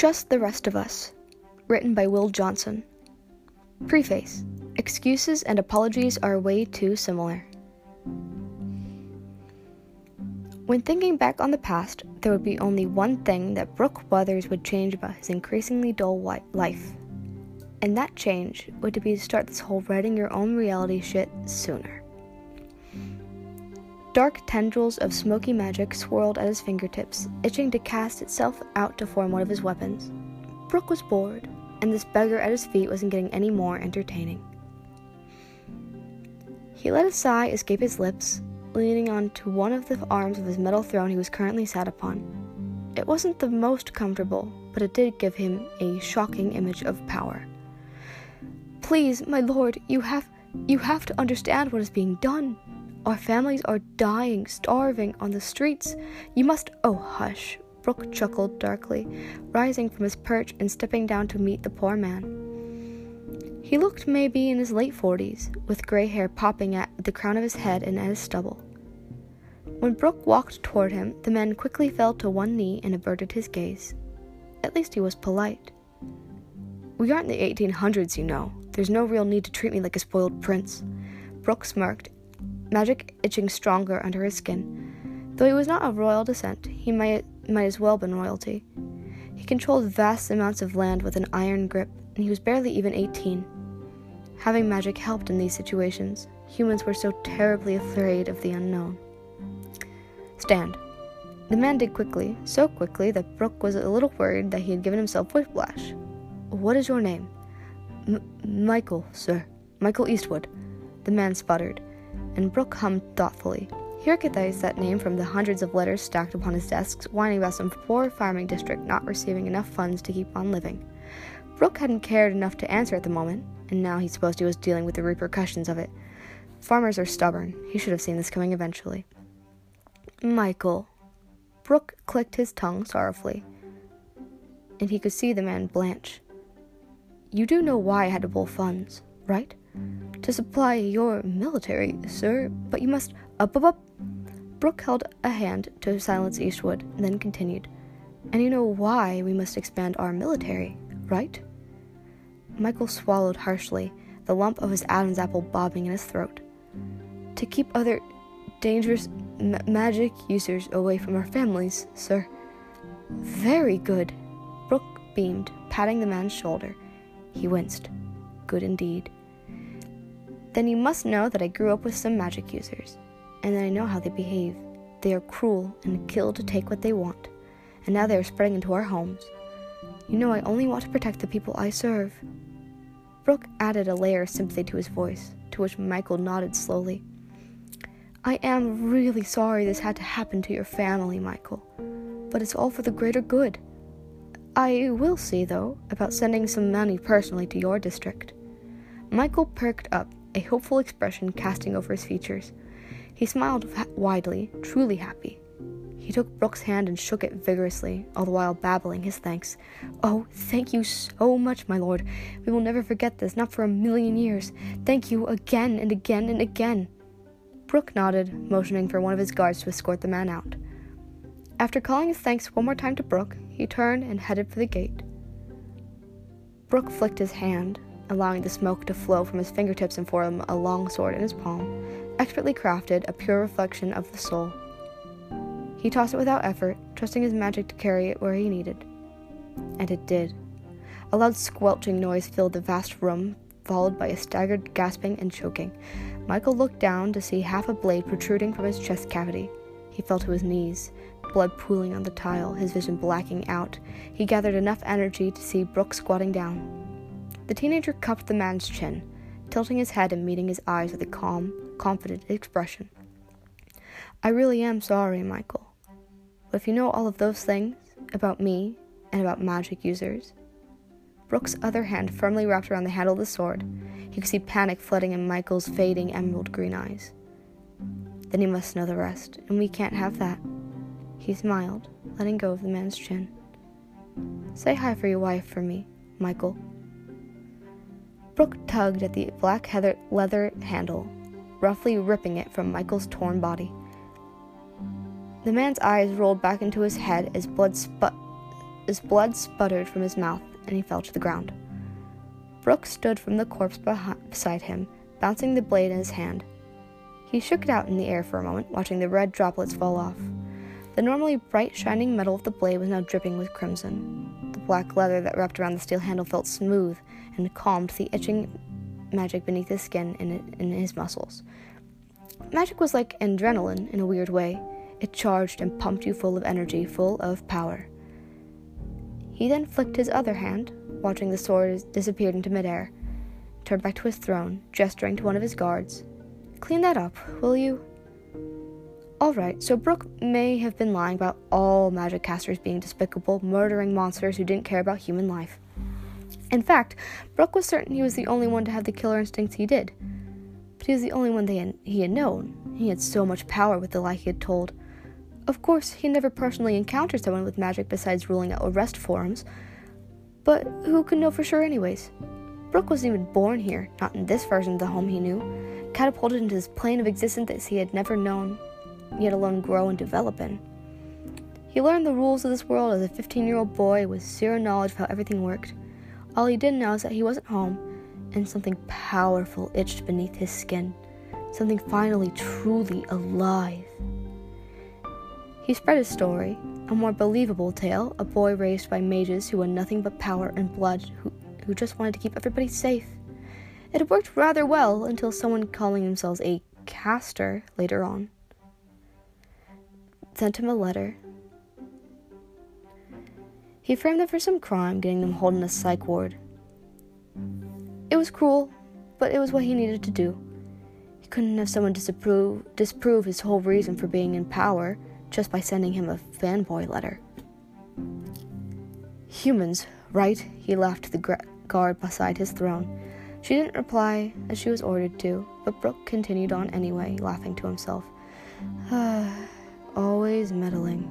Just the Rest of Us, written by Will Johnson. Preface Excuses and apologies are way too similar. When thinking back on the past, there would be only one thing that Brooke Weathers would change about his increasingly dull life. And that change would be to start this whole writing your own reality shit sooner. Dark tendrils of smoky magic swirled at his fingertips, itching to cast itself out to form one of his weapons. Brooke was bored, and this beggar at his feet wasn't getting any more entertaining. He let a sigh escape his lips, leaning onto one of the arms of his metal throne he was currently sat upon. It wasn't the most comfortable, but it did give him a shocking image of power. Please, my lord, you have you have to understand what is being done, our families are dying, starving on the streets. You must. Oh, hush. Brooke chuckled darkly, rising from his perch and stepping down to meet the poor man. He looked maybe in his late forties, with gray hair popping at the crown of his head and at his stubble. When Brooke walked toward him, the man quickly fell to one knee and averted his gaze. At least he was polite. We aren't in the 1800s, you know. There's no real need to treat me like a spoiled prince. Brooke smirked magic itching stronger under his skin. Though he was not of royal descent, he might, might as well have been royalty. He controlled vast amounts of land with an iron grip, and he was barely even 18. Having magic helped in these situations. Humans were so terribly afraid of the unknown. Stand. The man did quickly, so quickly that Brooke was a little worried that he had given himself whiplash. What is your name? M- Michael, sir. Michael Eastwood. The man sputtered and Brooke hummed thoughtfully. He recognized that name from the hundreds of letters stacked upon his desks, whining about some poor farming district not receiving enough funds to keep on living. Brooke hadn't cared enough to answer at the moment, and now he supposed he was dealing with the repercussions of it. Farmers are stubborn. He should have seen this coming eventually. Michael. Brooke clicked his tongue sorrowfully, and he could see the man blanch. You do know why I had to pull funds, right? To supply your military, sir, but you must up, up, up. Brooke held a hand to silence Eastwood, then continued. And you know why we must expand our military, right? Michael swallowed harshly, the lump of his Adam's apple bobbing in his throat. To keep other dangerous ma- magic users away from our families, sir. Very good. Brooke beamed, patting the man's shoulder. He winced. Good indeed. Then you must know that I grew up with some magic users, and that I know how they behave. They are cruel and kill to take what they want, and now they are spreading into our homes. You know I only want to protect the people I serve. Brooke added a layer of sympathy to his voice, to which Michael nodded slowly. I am really sorry this had to happen to your family, Michael, but it's all for the greater good. I will see, though, about sending some money personally to your district. Michael perked up a hopeful expression casting over his features. He smiled widely, truly happy. He took Brooke's hand and shook it vigorously, all the while babbling his thanks. Oh, thank you so much, my lord. We will never forget this, not for a million years. Thank you again and again and again. Brooke nodded, motioning for one of his guards to escort the man out. After calling his thanks one more time to Brooke, he turned and headed for the gate. Brooke flicked his hand, allowing the smoke to flow from his fingertips and form a long sword in his palm, expertly crafted, a pure reflection of the soul. He tossed it without effort, trusting his magic to carry it where he needed. And it did. A loud squelching noise filled the vast room, followed by a staggered gasping and choking. Michael looked down to see half a blade protruding from his chest cavity. He fell to his knees, blood pooling on the tile, his vision blacking out. He gathered enough energy to see Brooke squatting down. The teenager cupped the man's chin, tilting his head and meeting his eyes with a calm, confident expression. I really am sorry, Michael. But if you know all of those things about me and about magic users, Brooke's other hand firmly wrapped around the handle of the sword. He could see panic flooding in Michael's fading emerald green eyes. Then he must know the rest, and we can't have that. He smiled, letting go of the man's chin. Say hi for your wife for me, Michael. Brooke tugged at the black heather leather handle, roughly ripping it from Michael's torn body. The man's eyes rolled back into his head as blood spu- His blood sputtered from his mouth, and he fell to the ground. Brooke stood from the corpse beside him, bouncing the blade in his hand. He shook it out in the air for a moment, watching the red droplets fall off. The normally bright, shining metal of the blade was now dripping with crimson. Black leather that wrapped around the steel handle felt smooth and calmed the itching magic beneath his skin and in his muscles. Magic was like adrenaline in a weird way. It charged and pumped you full of energy, full of power. He then flicked his other hand, watching the sword disappear into midair, turned back to his throne, gesturing to one of his guards. Clean that up, will you? Alright, so Brooke may have been lying about all magic casters being despicable, murdering monsters who didn't care about human life. In fact, Brooke was certain he was the only one to have the killer instincts he did. But he was the only one they had, he had known. He had so much power with the lie he had told. Of course, he never personally encountered someone with magic besides ruling out arrest forums, but who could know for sure, anyways? Brooke wasn't even born here, not in this version of the home he knew, catapulted into this plane of existence that he had never known, yet alone grow and develop in. He learned the rules of this world as a 15 year old boy with zero knowledge of how everything worked. All he did know is that he wasn't home, and something powerful itched beneath his skin. Something finally truly alive. He spread his story, a more believable tale, a boy raised by mages who had nothing but power and blood, who, who just wanted to keep everybody safe. It had worked rather well until someone calling themselves a caster later on sent him a letter. He framed them for some crime, getting them held in a psych ward. It was cruel, but it was what he needed to do. He couldn't have someone disapprove, disprove his whole reason for being in power just by sending him a fanboy letter. Humans, right? He laughed to the guard beside his throne. She didn't reply as she was ordered to, but Brooke continued on anyway, laughing to himself. Ah, always meddling.